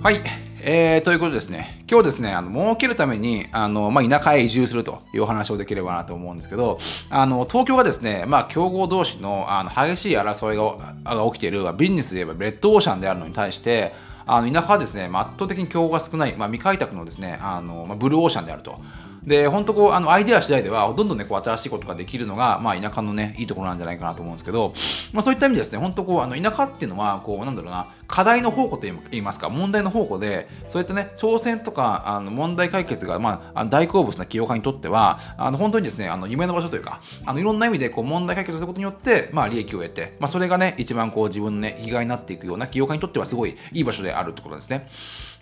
はい、えー、ということですね、今日ですね、あの儲けるためにあの、まあ、田舎へ移住するというお話をできればなと思うんですけど、あの東京がですね、まあ、競合同士のあの激しい争いがが起きているビジネスで言えばレッドオーシャンであるのに対して、あの田舎はですね、圧倒的に競合が少ない、まあ、未開拓のですね、あのまあ、ブルーオーシャンであると。で、本当こう、あの、アイデア次第では、どんどんね、こう、新しいことができるのが、まあ、田舎のね、いいところなんじゃないかなと思うんですけど、まあ、そういった意味ですね、本当こう、あの、田舎っていうのは、こう、なんだろうな、課題の宝庫と言いますか、問題の宝庫で、そういったね、挑戦とか、あの、問題解決が、まあ、大好物な起業家にとっては、あの、本当にですね、あの、夢の場所というか、あの、いろんな意味で、こう、問題解決することによって、まあ、利益を得て、まあ、それがね、一番こう、自分のね、生きがいになっていくような起業家にとっては、すごいいい場所であるってことですね。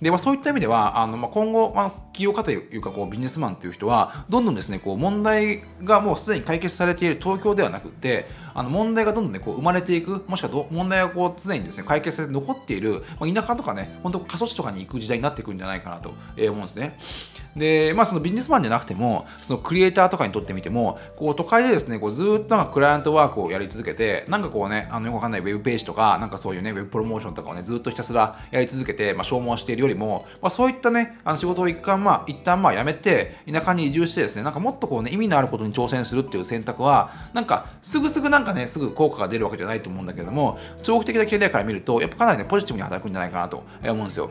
で、まあ、そういった意味では、あのまあ、今後、まあ、起業家というかこうビジネスマンという人は、どんどんですね、こう問題がもうすでに解決されている東京ではなくて、あの問題がどんどん、ね、こう生まれていく、もしくは問題がこう常にですね解決されて残ってっている、まあ、田舎とかね、本当過疎地とかに行く時代になってくるんじゃないかなと思うんですね。で、まあ、そのビジネスマンじゃなくても、そのクリエイターとかにとってみても、こう都会でですね、こうずっとなんかクライアントワークをやり続けて、なんかこうね、あのよくわかんないウェブページとか、なんかそういうね、ウェブプロモーションとかをね、ずっとひたすらやり続けて、まあ、消耗しているよりも、まあ、そういったね、あの仕事を一貫、まあ、一旦まあやめて、田舎に移住してですね、なんかもっとこうね、意味のあることに挑戦するっていう選択は、なんかすぐすぐなんかね、すぐ効果が出るわけじゃないと思うんだけれども、長期的なキャリアから見ると、やっぱかなりね、ポジティブに働くんじゃないかなと思うんですよ。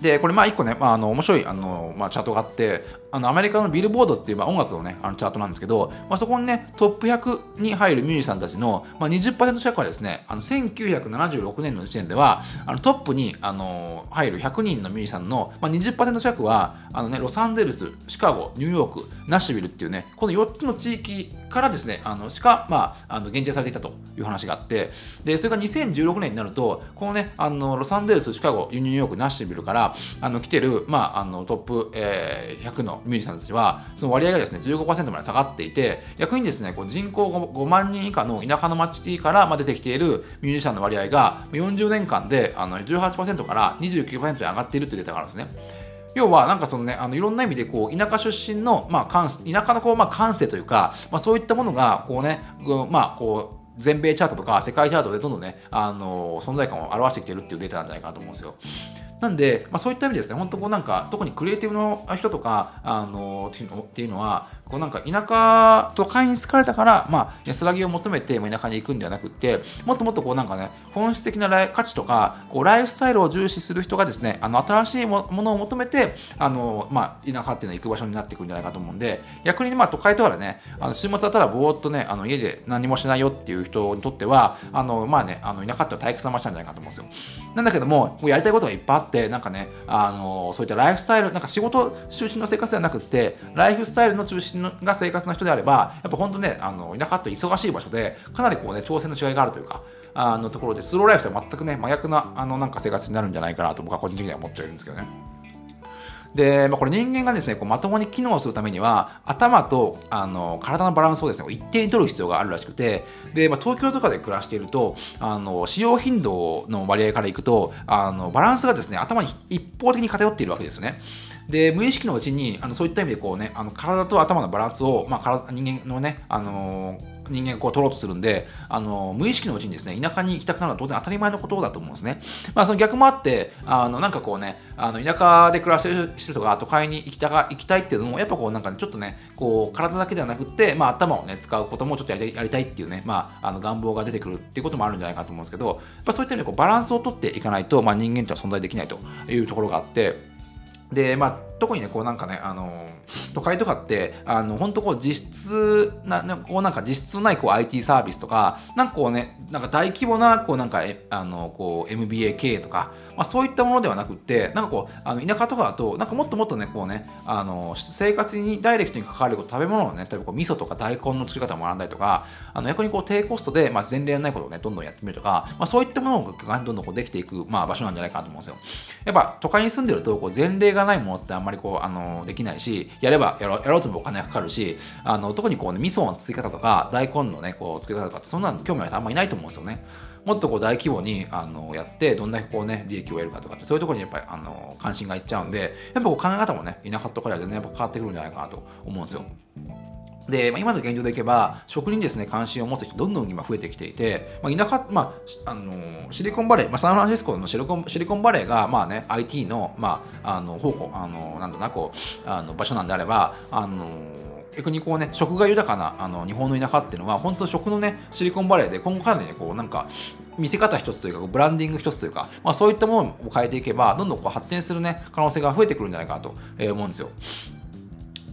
で、これ、まあ、一個ね、まあ、あの面白いあの、まあ、チャートがあって、あのアメリカのビルボードっていう、まあ、音楽のね、あのチャートなんですけど、まあ、そこにね、トップ100に入るミュージシャンたちの、まあ20、近くはですね、あの1976年の時点では、あのトップにあの入る100人のミュージシャンの、まあ20、近くはあの、ね、ロサンゼルス、シカゴ、ニューヨーク、ナッシュビルっていうね、この4つの地域からですね、あのしか、まあ、あの限定されていたという話があって、でそれが2016年になると、このね、あのロサンゼルス、シカゴ、ニューヨーク、ナッシュビルからあの来てる、まあ、あのトップ、えー、100のミュージシャンたちは、その割合がですね、15%まで下がっていて、逆にですね、こう人口 5, 5万人以下の田舎の町から出てきているミュージシャンの割合が40年間であの18%から29%に上がっているというデータがあるんですね。要はなんかそのねあのいろんな意味でこう田舎出身の、まあ、感田舎のこう、まあ、感性というか、まあ、そういったものがこうね、まあ、こう全米チャートとか世界チャートでどんどんねあの存在感を表してきてるっていうデータなんじゃないかなと思うんですよ。なんで、まあ、そういった意味ですね、本当こうなんか、特にクリエイティブの人とか、あのっていうのっていうのは、こうなんか田舎、都会に疲れたから、まあ、安らぎを求めて田舎に行くんではなくって、もっともっとこうなんかね、本質的な価値とか、こうライフスタイルを重視する人がですね、あの新しいものを求めて、あのまあ、田舎っていうのは行く場所になってくるんじゃないかと思うんで、逆にまあ都会とかでね、あの週末はただぼーっとね、あの家で何もしないよっていう人にとっては、あのまあね、あの田舎っては退屈な街なんじゃないかと思うんですよ。なんだけども、こうやりたいことがいっぱいあってって、なんかね、あのそういったライフスタイル、なんか仕事中心の生活ではなくて、ライフスタイルの中心が生活の人であれば、やっぱ本当ね、あの田舎って忙しい場所で、かなりこうね、挑戦の違いがあるというか、あのところで、スローライフとは全くね、真逆なあのなんか生活になるんじゃないかなと僕は個人的には思っているんですけどね。で、まあ、これ人間がですね、こうまともに機能するためには、頭とあの体のバランスをですね、一定に取る必要があるらしくて、で、まあ、東京とかで暮らしていると、あの使用頻度の割合からいくと、あのバランスがですね、頭に一方的に偏っているわけですね。で無意識のうちにあのそういった意味でこうねあの体と頭のバランスを、まあ、体人間のね、あのー人間がこう取ろうとするんで、あの無意識のうちにですね、田舎に行きたくなるのは当然当たり前のことだと思うんですね。まあ、その逆もあって、あのなんかこうね、あの田舎で暮らしてる人が都会に行きたが行きたいっていうのも、やっぱこうなんか、ね、ちょっとね、こう体だけではなくって、まあ、頭をね、使うこともちょっとやりやりたいっていうね、まあ、あの願望が出てくるっていうこともあるんじゃないかと思うんですけど、やっぱそういった意味でこうバランスをとっていかないと、まあ、人間とは存在できないというところがあって、で、まあ、特にね、こうなんかね、あの都会とかって、あの本当こう実質な、こうなんか実質ないこう IT サービスとか、なんかこうね、なんか大規模な、こうなんか、あのこう MBA 経営とか、まあ、そういったものではなくって、なんかこう、あの田舎とかだと、なんかもっともっとね、こうね、あの生活にダイレクトに関わる食べ物をね、例えばこう味噌とか大根の作り方を学んだりとか、あの逆にこう低コストで、まあ、前例のないことをね、どんどんやってみるとか、まあ、そういったものがどんどんこうできていく、まあ、場所なんじゃないかなと思うんですよ。やっぱ都会に住んでると、こう前例がないものってあんまりこう、あのできないし、やればやろうやろうともお金がかかるし、あの特にこう、ね、味噌の作り方とか、大根のね、こう作り方とかって、そんなの興味ある人あんまりいないと思うんですよね。もっとこう大規模にあのやって、どんだけこうね、利益を得るかとかってそういうところにやっぱりあの関心がいっちゃうんで、やっぱこう考え方もね、田舎とかでは全然やっぱ変わってくるんじゃないかなと思うんですよ。で、まあ、今の現状でいけば、食にですね、関心を持つ人、どんどん今増えてきていて、まあ、田舎、まあ、あのシリコンバレー、まあ、サンフランシスコのシリコンシリコンバレーが、まあね、IT の、まあ、あの方向、あのなんだな、こう、あの場所なんであれば、あの逆にこうね、食が豊かなあの日本の田舎っていうのは、本当食のね、シリコンバレーで今後かなりね、こうなんか、見せ方一つというか、ブランディング一つというか、まあ、そういったものを変えていけば、どんどんこう発展するね、可能性が増えてくるんじゃないかなと思うんですよ。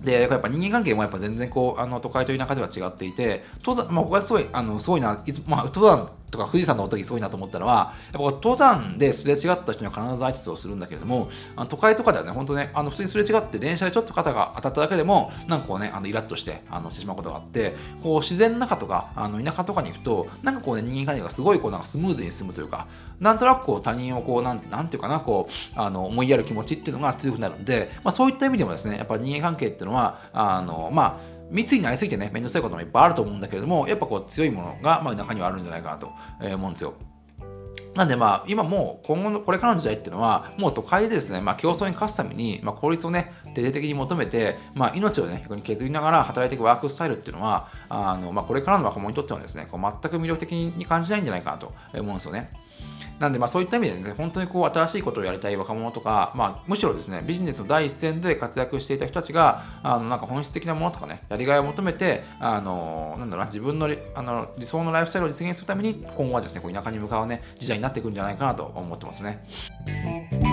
で、やっぱ人間関係もやっぱ全然こう、あの都会という中では違っていて、登山、まあ僕はすごい、あの、すごいな、いつ、まあ登山とか富士山の時すごいなと思ったのは、やっぱ登山ですれ違った人には必ず挨拶をするんだけれども、あの都会とかではね、本当ね、あの普通にすれ違って電車でちょっと肩が当たっただけでも、なんかこうね、あのイラッとしてあのしてしまうことがあって、こう自然の中とか、あの田舎とかに行くと、なんかこうね、人間関係がすごいこうなんかスムーズに進むというか、なんとなくこう他人をこう、なんなんていうかな、こう、あの思いやる気持ちっていうのが強くなるんで、まあそういった意味でもですね、やっぱ人間関係っていうのは、あの、まあ、密になりすぎてね、めんどくさいこともいっぱいあると思うんだけれども、やっぱこう強いものが、まあ、中にはあるんじゃないかなと思うんですよ。なんでまあ今もう今後のこれからの時代っていうのはもう都会でですね、まあ、競争に勝つために、まあ、効率をね徹底的に求めて、まあ、命をね逆に削りながら働いていくワークスタイルっていうのはあの、まあ、これからの若者にとってはですねこう全く魅力的に感じないんじゃないかなと思うんですよね。なんで、まあ、そういった意味でですね、本当にこう新しいことをやりたい若者とか、まあ、むしろですね、ビジネスの第一線で活躍していた人たちが、あのなんか本質的なものとかね、やりがいを求めて、あのなんだろうな、自分のあの理想のライフスタイルを実現するために、今後はですね、こう田舎に向かうね、時代にななっていくんじゃないかなと思ってますね。